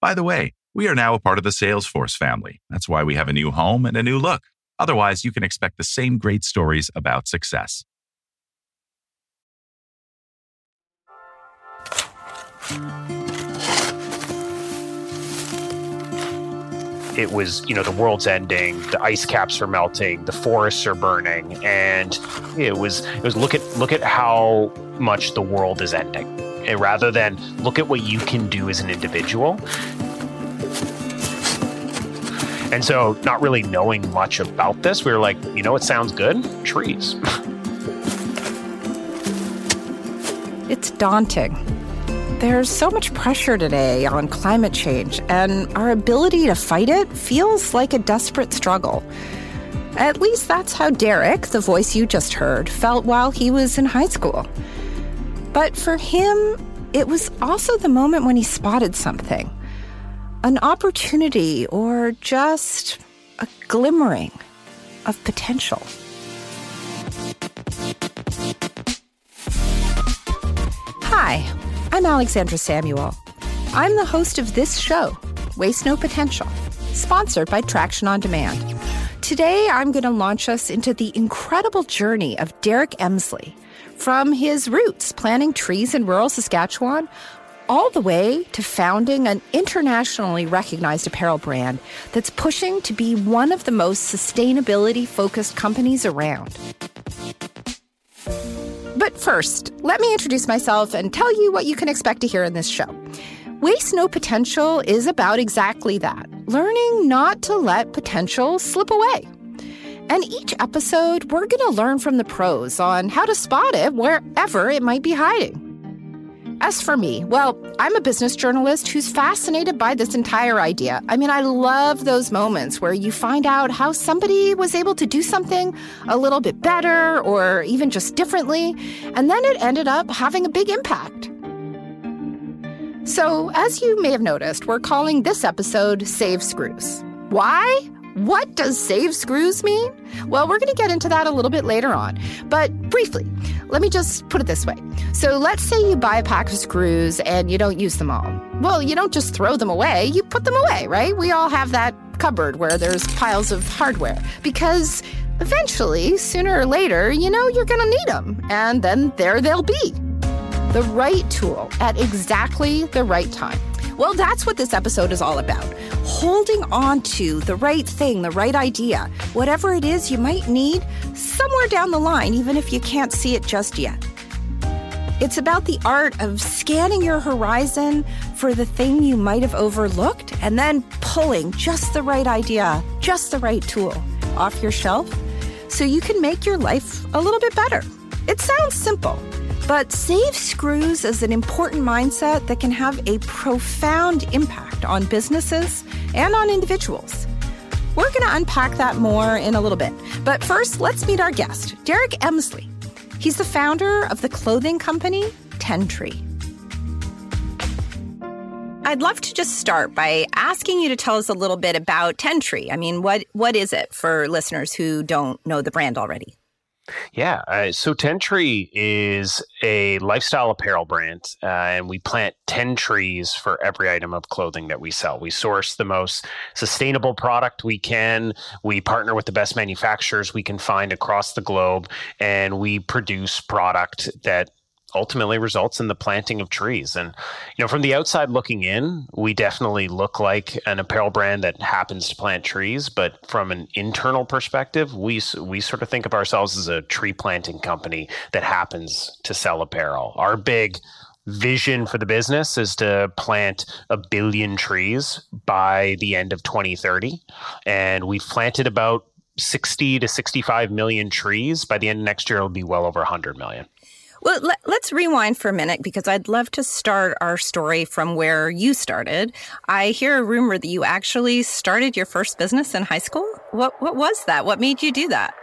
By the way, we are now a part of the Salesforce family. That's why we have a new home and a new look. Otherwise, you can expect the same great stories about success. it was you know the world's ending the ice caps are melting the forests are burning and it was it was look at look at how much the world is ending and rather than look at what you can do as an individual and so not really knowing much about this we were like you know it sounds good trees it's daunting there's so much pressure today on climate change, and our ability to fight it feels like a desperate struggle. At least that's how Derrick, the voice you just heard, felt while he was in high school. But for him, it was also the moment when he spotted something an opportunity or just a glimmering of potential. Hi. I'm Alexandra Samuel. I'm the host of this show, Waste No Potential, sponsored by Traction on Demand. Today, I'm going to launch us into the incredible journey of Derrick Emsley, from his roots planting trees in rural Saskatchewan all the way to founding an internationally recognized apparel brand that's pushing to be one of the most sustainability focused companies around. But first, let me introduce myself and tell you what you can expect to hear in this show. Waste No Potential is about exactly that learning not to let potential slip away. And each episode, we're going to learn from the pros on how to spot it wherever it might be hiding. As for me, well, I'm a business journalist who's fascinated by this entire idea. I mean, I love those moments where you find out how somebody was able to do something a little bit better or even just differently, and then it ended up having a big impact. So, as you may have noticed, we're calling this episode Save Screws. Why? What does save screws mean? Well, we're going to get into that a little bit later on. But briefly, let me just put it this way. So let's say you buy a pack of screws and you don't use them all. Well, you don't just throw them away, you put them away, right? We all have that cupboard where there's piles of hardware because eventually, sooner or later, you know you're going to need them. And then there they'll be. The right tool at exactly the right time. Well, that's what this episode is all about. Holding on to the right thing, the right idea, whatever it is you might need somewhere down the line, even if you can't see it just yet. It's about the art of scanning your horizon for the thing you might have overlooked and then pulling just the right idea, just the right tool off your shelf so you can make your life a little bit better. It sounds simple. But save screws is an important mindset that can have a profound impact on businesses and on individuals. We're going to unpack that more in a little bit. But first, let's meet our guest, Derrick Emsley. He's the founder of the clothing company Tentree. I'd love to just start by asking you to tell us a little bit about Tentree. I mean, what what is it for listeners who don't know the brand already? Yeah. Uh, so Tree is a lifestyle apparel brand, uh, and we plant 10 trees for every item of clothing that we sell. We source the most sustainable product we can. We partner with the best manufacturers we can find across the globe, and we produce product that ultimately results in the planting of trees. And, you know, from the outside looking in, we definitely look like an apparel brand that happens to plant trees. But from an internal perspective, we, we sort of think of ourselves as a tree planting company that happens to sell apparel. Our big vision for the business is to plant a billion trees by the end of 2030. And we've planted about 60 to 65 million trees. By the end of next year, it'll be well over 100 million. Well, let, us rewind for a minute because I'd love to start our story from where you started. I hear a rumor that you actually started your first business in high school. What what was that? What made you do that?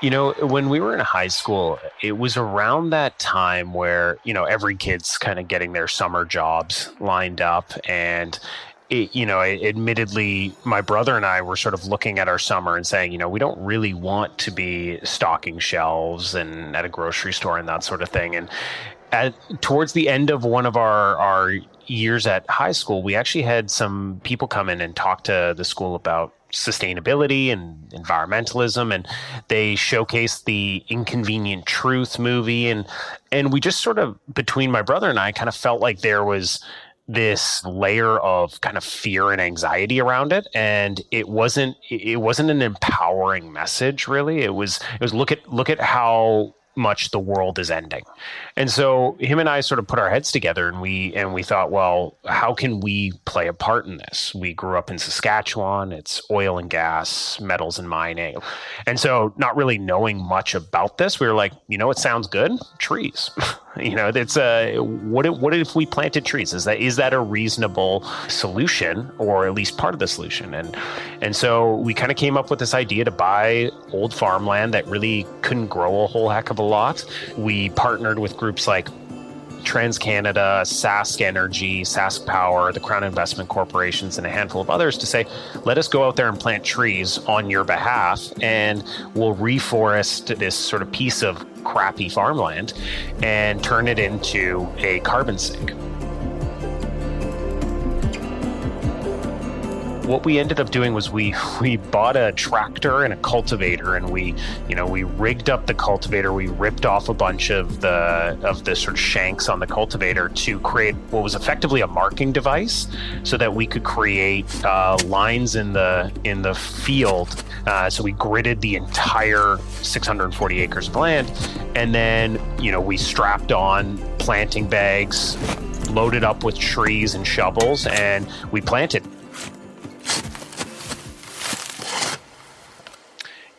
You know, when we were in high school, it was around that time where, you know, every kid's kind of getting their summer jobs lined up and it, you know, admittedly, my brother and I were sort of looking at our summer and saying, you know, we don't really want to be stocking shelves and at a grocery store and that sort of thing. And at, towards the end of one of our our years at high school, we actually had some people come in and talk to the school about sustainability and environmentalism and they showcased the inconvenient truth movie and and we just sort of between my brother and I kind of felt like there was this layer of kind of fear and anxiety around it and it wasn't it wasn't an empowering message really it was it was look at look at how much the world is ending. And so him and I sort of put our heads together and we and we thought, well, how can we play a part in this? We grew up in Saskatchewan, it's oil and gas, metals and mining. And so not really knowing much about this, we were like, you know it sounds good? Trees. you know, it's a uh, what if, what if we planted trees? Is that is that a reasonable solution or at least part of the solution? And and so we kind of came up with this idea to buy old farmland that really couldn't grow a whole heck of a lot. We partnered with groups like TransCanada, Sask Energy, Sask Power, the Crown Investment Corporations, and a handful of others to say, let us go out there and plant trees on your behalf, and we'll reforest this sort of piece of crappy farmland and turn it into a carbon sink. What we ended up doing was we we bought a tractor and a cultivator and we you know we rigged up the cultivator. We ripped off a bunch of the of the sort of shanks on the cultivator to create what was effectively a marking device so that we could create uh, lines in the in the field. Uh, so we gridded the entire 640 acres of land and then you know we strapped on planting bags loaded up with trees and shovels and we planted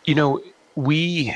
You know, we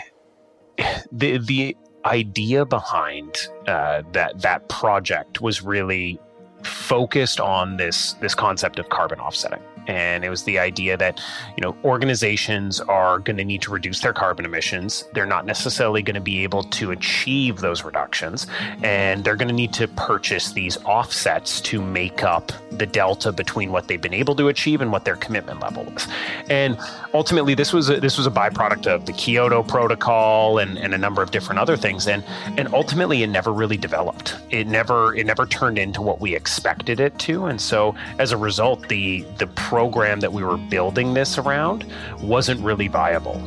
the the idea behind uh, that that project was really focused on this this concept of carbon offsetting and it was the idea that you know organizations are going to need to reduce their carbon emissions. They're not necessarily going to be able to achieve those reductions and they're going to need to purchase these offsets to make up the delta between what they've been able to achieve and what their commitment level is. And ultimately this was a, this was a byproduct of the Kyoto protocol and, and a number of different other things and and ultimately it never really developed. It never it never turned into what we expected it to and so as a result the the program that we were building this around wasn't really viable.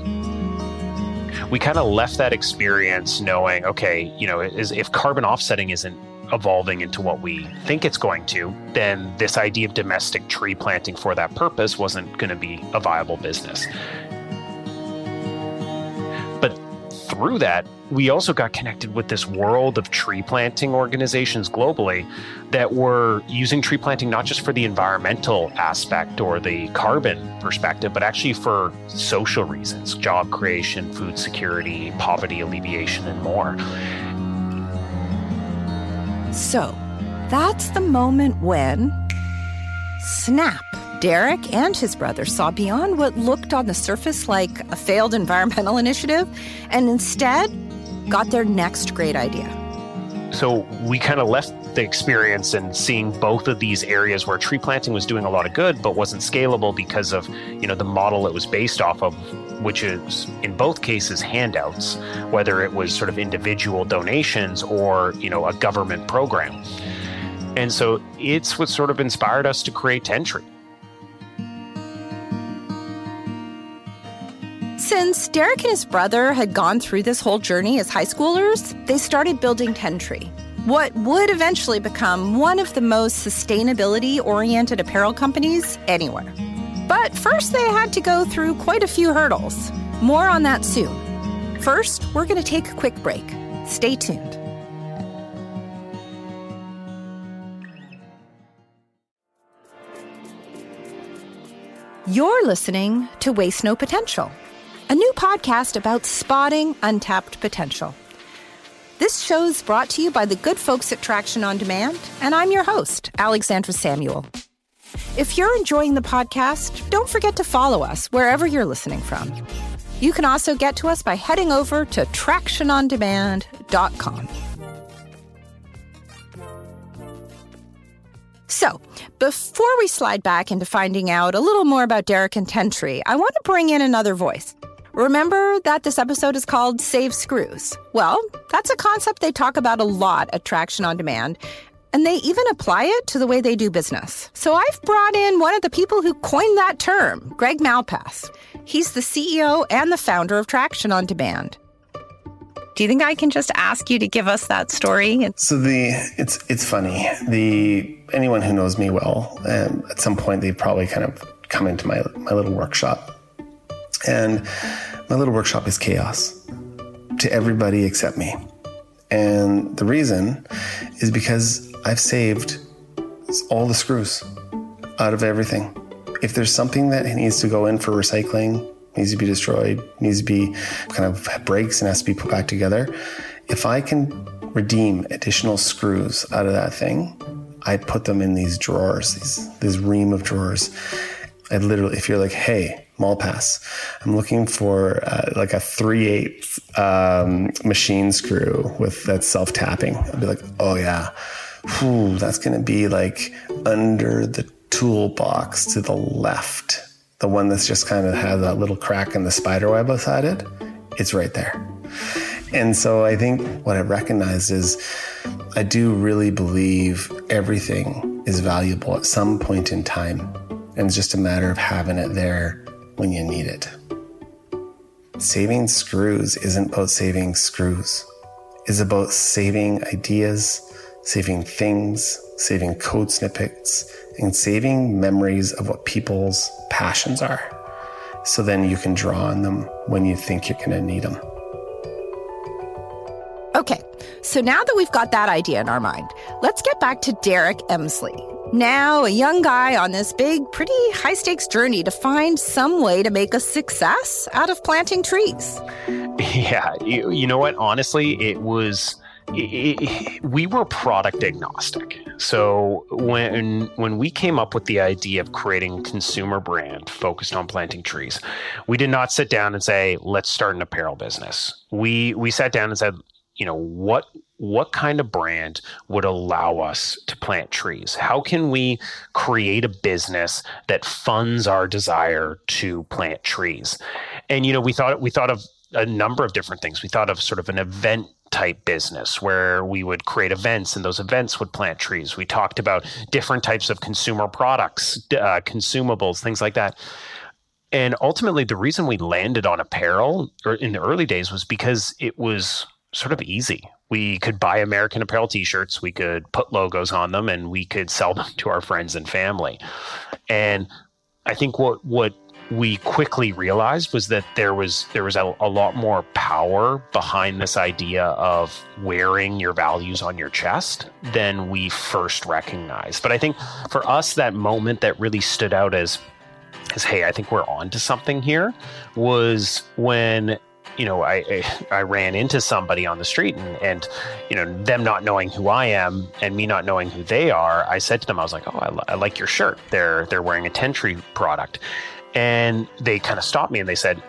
We kind of left that experience knowing, okay, you know, is, if carbon offsetting isn't evolving into what we think it's going to, then this idea of domestic tree planting for that purpose wasn't going to be a viable business. Through that, we also got connected with this world of tree planting organizations globally that were using tree planting not just for the environmental aspect or the carbon perspective, but actually for social reasons job creation, food security, poverty alleviation, and more. So that's the moment when snap. Derrick and his brother saw beyond what looked on the surface like a failed environmental initiative and instead got their next great idea. So we kind of left the experience and seeing both of these areas where tree planting was doing a lot of good but wasn't scalable because of you know the model it was based off of which is in both cases handouts whether it was sort of individual donations or you know a government program and so it's what sort of inspired us to create Tentree Since Derrick and his brother had gone through this whole journey as high schoolers, they started building Tentree, what would eventually become one of the most sustainability oriented apparel companies anywhere. But first, they had to go through quite a few hurdles. More on that soon. First, we're going to take a quick break. Stay tuned. You're listening to Waste No Potential a new podcast about spotting untapped potential. This show's brought to you by the good folks at Traction on Demand, and I'm your host, Alexandra Samuel. If you're enjoying the podcast, don't forget to follow us wherever you're listening from. You can also get to us by heading over to tractionondemand.com. So, before we slide back into finding out a little more about Derrick and Tentree, I want to bring in another voice. Remember that this episode is called Save Screws? Well, that's a concept they talk about a lot at Traction on Demand. and they even apply it to the way they do business. So I've brought in one of the people who coined that term, Greg Malpass. He's the CEO and the founder of Traction on Demand. Do you think I can just ask you to give us that story? So the it's it's funny. The anyone who knows me well, um, at some point they've probably kind of come into my my little workshop, and my little workshop is chaos to everybody except me. And the reason is because I've saved all the screws out of everything. If there's something that needs to go in for recycling, needs to be destroyed, needs to be kind of breaks and has to be put back together. If I can redeem additional screws out of that thing, I put them in these drawers, these this ream of drawers. I literally, if you're like, hey, Malpass, I'm looking for uh, like a 3 8 um, machine screw with that self tapping. I'd be like, oh yeah, Whew, that's going to be like under the toolbox to the left the one that's just kind of has that little crack in the spider web beside it, it's right there. And so I think what I recognized is I do really believe everything is valuable at some point in time. And it's just a matter of having it there when you need it. Saving screws isn't about saving screws. It's about saving ideas, saving things, saving code snippets, and saving memories of what people's passions are. So then you can draw on them when you think you're going to need them. Okay, so now that we've got that idea in our mind, let's get back to Derrick Emsley. Now, a young guy on this big, pretty high stakes journey to find some way to make a success out of planting trees. Yeah, you, you know what? Honestly, it was it, we were product agnostic. So when when we came up with the idea of creating a consumer brand focused on planting trees, we did not sit down and say, "Let's start an apparel business." We we sat down and said, you know, what what kind of brand would allow us to plant trees? How can we create a business that funds our desire to plant trees? And you know, we thought we thought of a number of different things. We thought of sort of an event type business where we would create events and those events would plant trees. We talked about different types of consumer products, uh, consumables, things like that. And ultimately, the reason we landed on apparel in the early days was because it was sort of easy. We could buy American Apparel t shirts, we could put logos on them, and we could sell them to our friends and family. And I think what, what we quickly realized was that there was there was a, a, lot more power behind this idea of wearing your values on your chest than we first recognized. But I think for us, that moment that really stood out as as hey, I think we're on to something here was when you know I, I, ran into somebody on the street and and you know them not knowing who I am and me not knowing who they are. I said to them, I was like, oh, I, I like your shirt. They're they're wearing a Tentree product and they kind of stopped me and they said,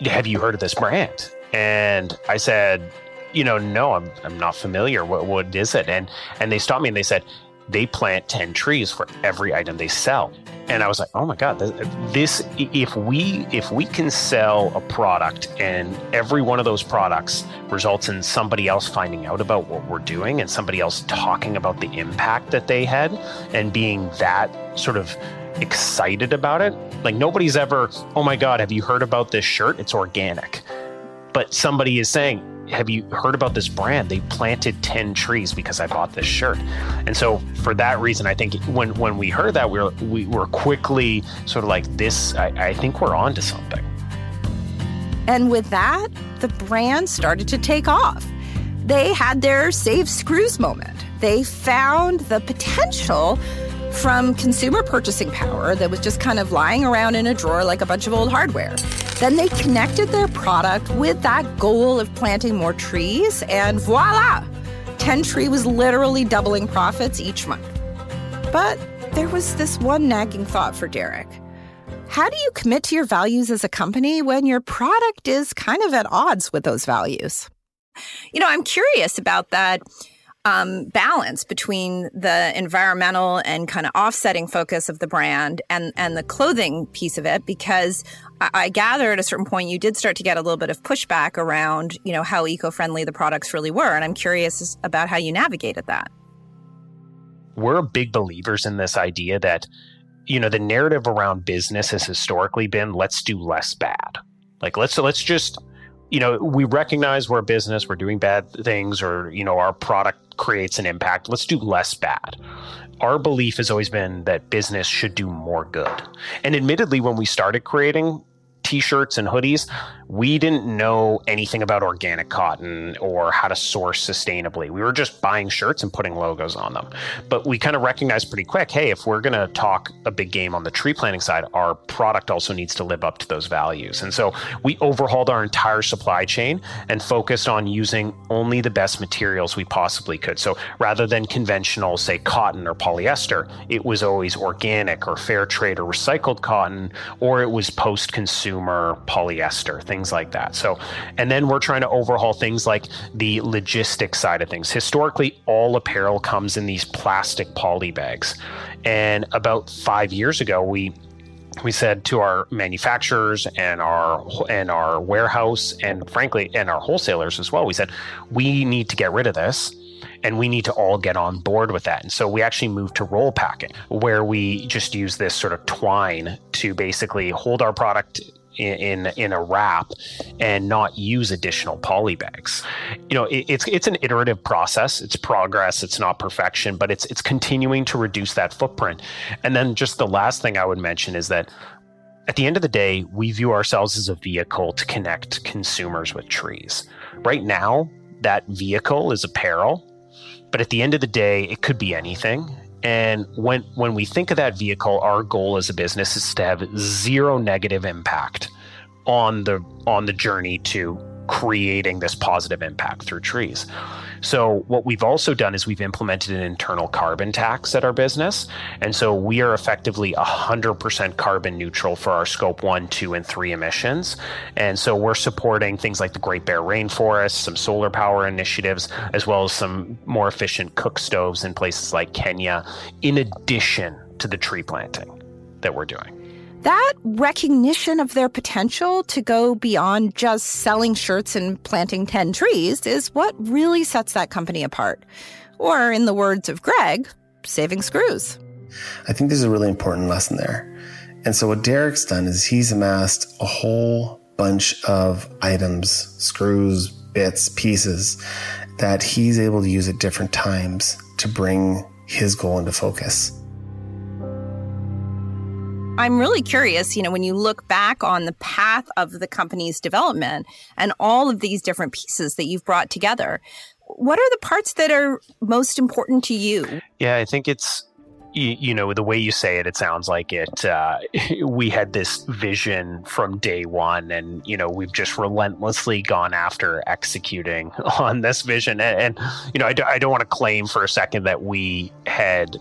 Have you heard of this brand? And I said, You know, no, I'm, I'm not familiar. What, what is it? And, and they stopped me and they said, they plant 10 trees for every item they sell and i was like oh my god this if we if we can sell a product and every one of those products results in somebody else finding out about what we're doing and somebody else talking about the impact that they had and being that sort of excited about it. Like nobody's ever, oh my God, have you heard about this shirt? It's organic. But somebody is saying, have you heard about this brand? They planted 10 trees because I bought this shirt. And so for that reason, I think when, when we heard that, we were, we were quickly sort of like this, I, I think we're on to something. And with that, the brand started to take off. They had their save screws moment. They found the potential from consumer purchasing power that was just kind of lying around in a drawer like a bunch of old hardware. Then they connected their product with that goal of planting more trees, and voila! Tentree was literally doubling profits each month. But there was this one nagging thought for Derrick. How do you commit to your values as a company when your product is kind of at odds with those values? You know, I'm curious about that um, balance between the environmental and kind of offsetting focus of the brand and and the clothing piece of it because I, gather at a certain point you did start to get a little bit of pushback around you know how eco-friendly the products really were and i'm curious about how you navigated that. We're big believers in this idea that you know the narrative around business has historically been let's do less bad. Like let's let's just you know we recognize we're a business we're doing bad things or you know our product creates an impact. Let's do less bad. Our belief has always been that business should do more good. And admittedly when we started creating t-shirts and hoodies we didn't know anything about organic cotton or how to source sustainably. We were just buying shirts and putting logos on them. But we kind of recognized pretty quick hey if we're going to talk a big game on the tree planting side our product also needs to live up to those values. And so we overhauled our entire supply chain and focused on using only the best materials we possibly could. So rather than conventional say cotton or polyester it was always organic or fair trade or recycled cotton or it was post consumer polyester, things like that. So, and then we're trying to overhaul things like the logistics side of things. Historically, all apparel comes in these plastic poly bags. And about five years ago, we we said to our manufacturers and our and our warehouse and frankly and our wholesalers as well we said we need to get rid of this and we need to all get on board with that. And so we actually moved to roll packing, where we just use this sort of twine to basically hold our product in, in a wrap and not use additional poly bags. You know, it, it's it's an iterative process. It's progress. It's not perfection, but it's it's continuing to reduce that footprint. And then just the last thing I would mention is that at the end of the day, we view ourselves as a vehicle to connect consumers with trees. Right now, that vehicle is apparel, but at the end of the day, it could be anything. And when when we think of that vehicle, our goal as a business is to have zero negative impact on the on the journey to creating this positive impact through trees. So what we've also done is we've implemented an internal carbon tax at our business. And so we are effectively 100% carbon neutral for our scope 1, 2 and 3 emissions. And so we're supporting things like the Great Bear Rainforest, some solar power initiatives, as well as some more efficient cook stoves in places like Kenya in addition to the tree planting that we're doing that recognition of their potential to go beyond just selling shirts and planting 10 trees is what really sets that company apart. Or, in the words of Greg, saving screws. I think there's a really important lesson there. And so, what Derrick's done is he's amassed a whole bunch of items, screws, bits, pieces that he's able to use at different times to bring his goal into focus. I'm really curious, you know, when you look back on the path of the company's development and all of these different pieces that you've brought together, what are the parts that are most important to you? Yeah, I think it's you, you, know the way you say it it sounds like it uh, we had this vision from day one and you know we've just relentlessly gone after executing on this vision and, and you know I, do, I don't want to claim for a second that we had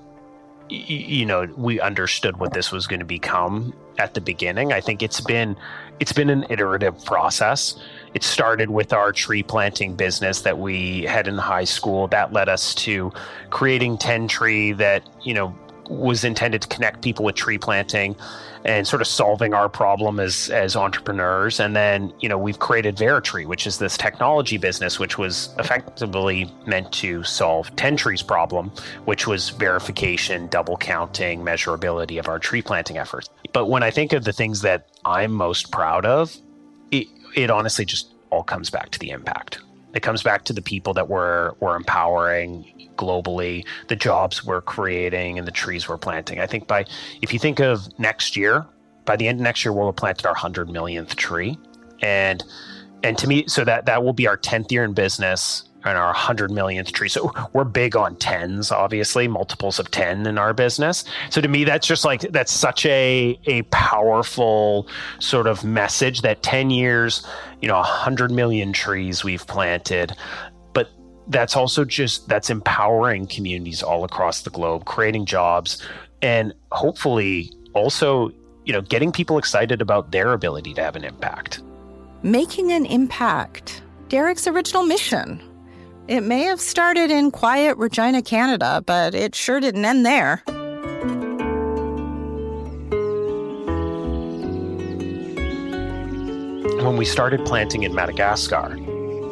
you know we understood what this was going to become at the beginning. I think it's been it's been an iterative process. It started with our tree planting business that we had in high school. That led us to creating Tentree that you know was intended to connect people with tree planting and sort of solving our problem as as entrepreneurs. And then, you know, we've created Veritree, which is this technology business, which was effectively meant to solve Tentree's problem, which was verification, double counting, measurability of our tree planting efforts. But when I think of the things that I'm most proud of, it, it honestly just all comes back to the impact. It comes back to the people that we're we're empowering globally, the jobs we're creating, and the trees we're planting. I think by if you think of next year, by the end of next year, we'll have planted our hundred millionth tree, and and to me, so that that will be our tenth year in business and our 100 millionth tree. So we're big on tens, obviously, multiples of 10 in our business. So to me, that's just like, that's such a, a powerful sort of message that 10 years, you know, 100 million trees we've planted. But that's also just, that's empowering communities all across the globe, creating jobs, and hopefully also, you know, getting people excited about their ability to have an impact. Making an impact. Derrick's original mission it may have started in quiet Regina, Canada, but it sure didn't end there. When we started planting in Madagascar,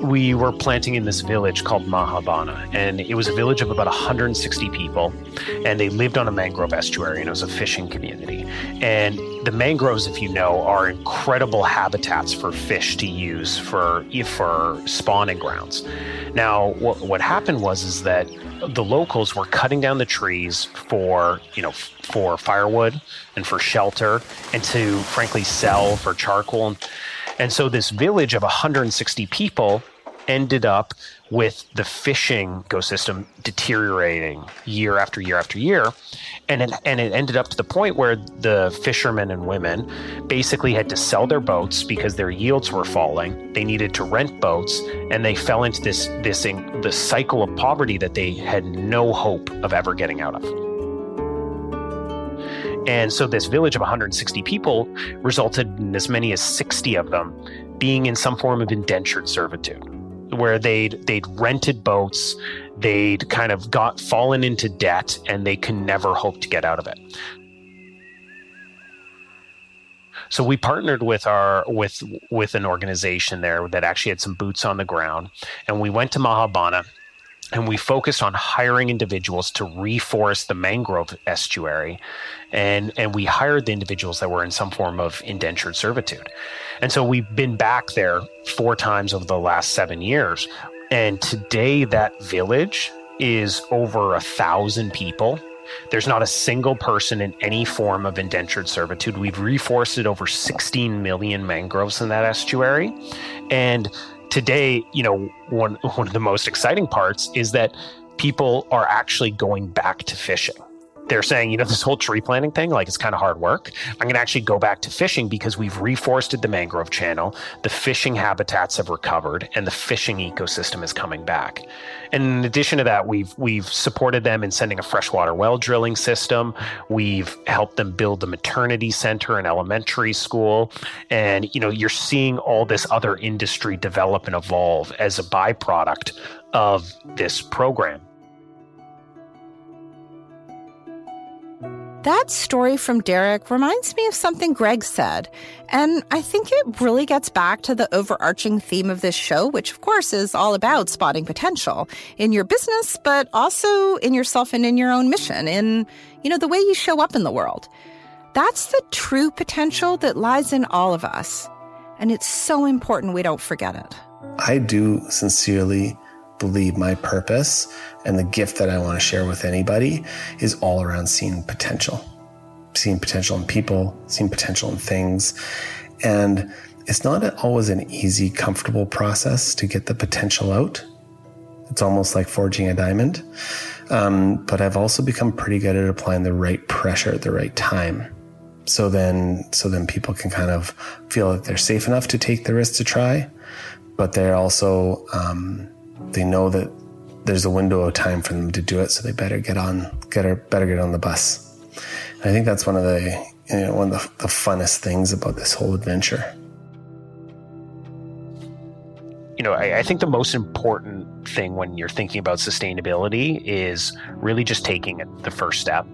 we were planting in this village called Mahabana, and it was a village of about 160 people, and they lived on a mangrove estuary, and it was a fishing community. And the mangroves, if you know, are incredible habitats for fish to use for for spawning grounds. Now, what what happened was is that the locals were cutting down the trees for you know for firewood and for shelter, and to frankly sell for charcoal. And so this village of 160 people ended up with the fishing ecosystem deteriorating year after year after year. And it, and it ended up to the point where the fishermen and women basically had to sell their boats because their yields were falling. They needed to rent boats, and they fell into this this the cycle of poverty that they had no hope of ever getting out of. And so this village of 160 people resulted in as many as 60 of them being in some form of indentured servitude where they'd they'd rented boats, they'd kind of got fallen into debt and they can never hope to get out of it. So we partnered with our with with an organization there that actually had some boots on the ground and we went to Mahabana and we focused on hiring individuals to reforest the mangrove estuary and and we hired the individuals that were in some form of indentured servitude and so we've been back there four times over the last seven years and today that village is over a thousand people there's not a single person in any form of indentured servitude. We've reforested over 16 million mangroves in that estuary. And today, you know, one one of the most exciting parts is that people are actually going back to fishing they're saying, you know, this whole tree planting thing, like it's kind of hard work. I'm going to actually go back to fishing because we've reforested the mangrove channel. The fishing habitats have recovered and the fishing ecosystem is coming back. And in addition to that, we've we've supported them in sending a freshwater well drilling system. We've helped them build a maternity center and elementary school. And you know, you're seeing all this other industry develop and evolve as a byproduct of this program. That story from Derrick reminds me of something Greg said, and I think it really gets back to the overarching theme of this show, which of course is all about spotting potential in your business, but also in yourself and in your own mission, in, you know, the way you show up in the world. That's the true potential that lies in all of us, and it's so important we don't forget it. I do sincerely believe my purpose and the gift that I want to share with anybody is all around seeing potential, seeing potential in people, seeing potential in things. And it's not always an easy, comfortable process to get the potential out. It's almost like forging a diamond. Um, but I've also become pretty good at applying the right pressure at the right time. So then, so then people can kind of feel that they're safe enough to take the risk to try, but they're also, um, they know that there's a window of time for them to do it, so they better get on, get or better get on the bus. And I think that's one of the, you know, one of the, the funnest things about this whole adventure. You know, I, I think the most important thing when you're thinking about sustainability is really just taking the first step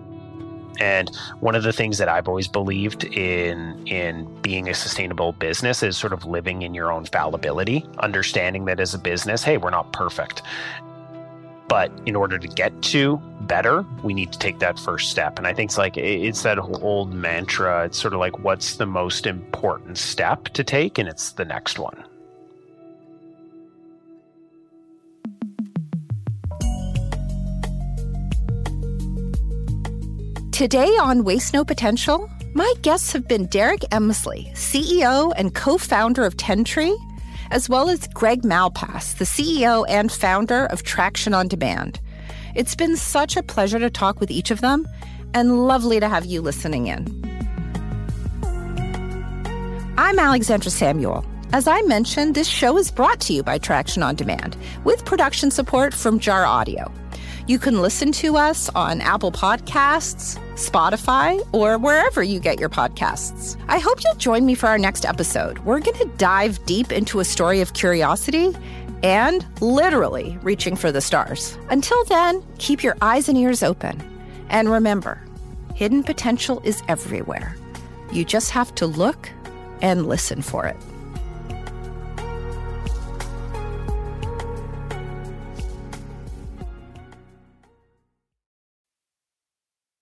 and one of the things that I've always believed in in being a sustainable business is sort of living in your own fallibility, understanding that as a business, hey, we're not perfect. But in order to get to better, we need to take that first step. And I think it's like it's that old mantra. It's sort of like what's the most important step to take, and it's the next one. Today on Waste No Potential, my guests have been Derrick Emsley, CEO and co founder of Tentree, as well as Greg Malpass, the CEO and founder of Traction on Demand. It's been such a pleasure to talk with each of them and lovely to have you listening in. I'm Alexandra Samuel. As I mentioned, this show is brought to you by Traction on Demand with production support from Jar Audio. You can listen to us on Apple Podcasts, Spotify, or wherever you get your podcasts. I hope you'll join me for our next episode. We're going to dive deep into a story of curiosity and literally reaching for the stars. Until then, keep your eyes and ears open. And remember, hidden potential is everywhere. You just have to look and listen for it.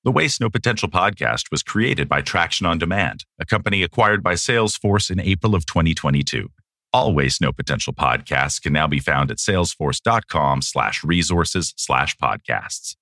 The Waste No Potential podcast was created by Traction on Demand, a company acquired by Salesforce in April of 2022. All Waste No Potential podcasts can now be found at salesforce.com slash resources slash podcasts.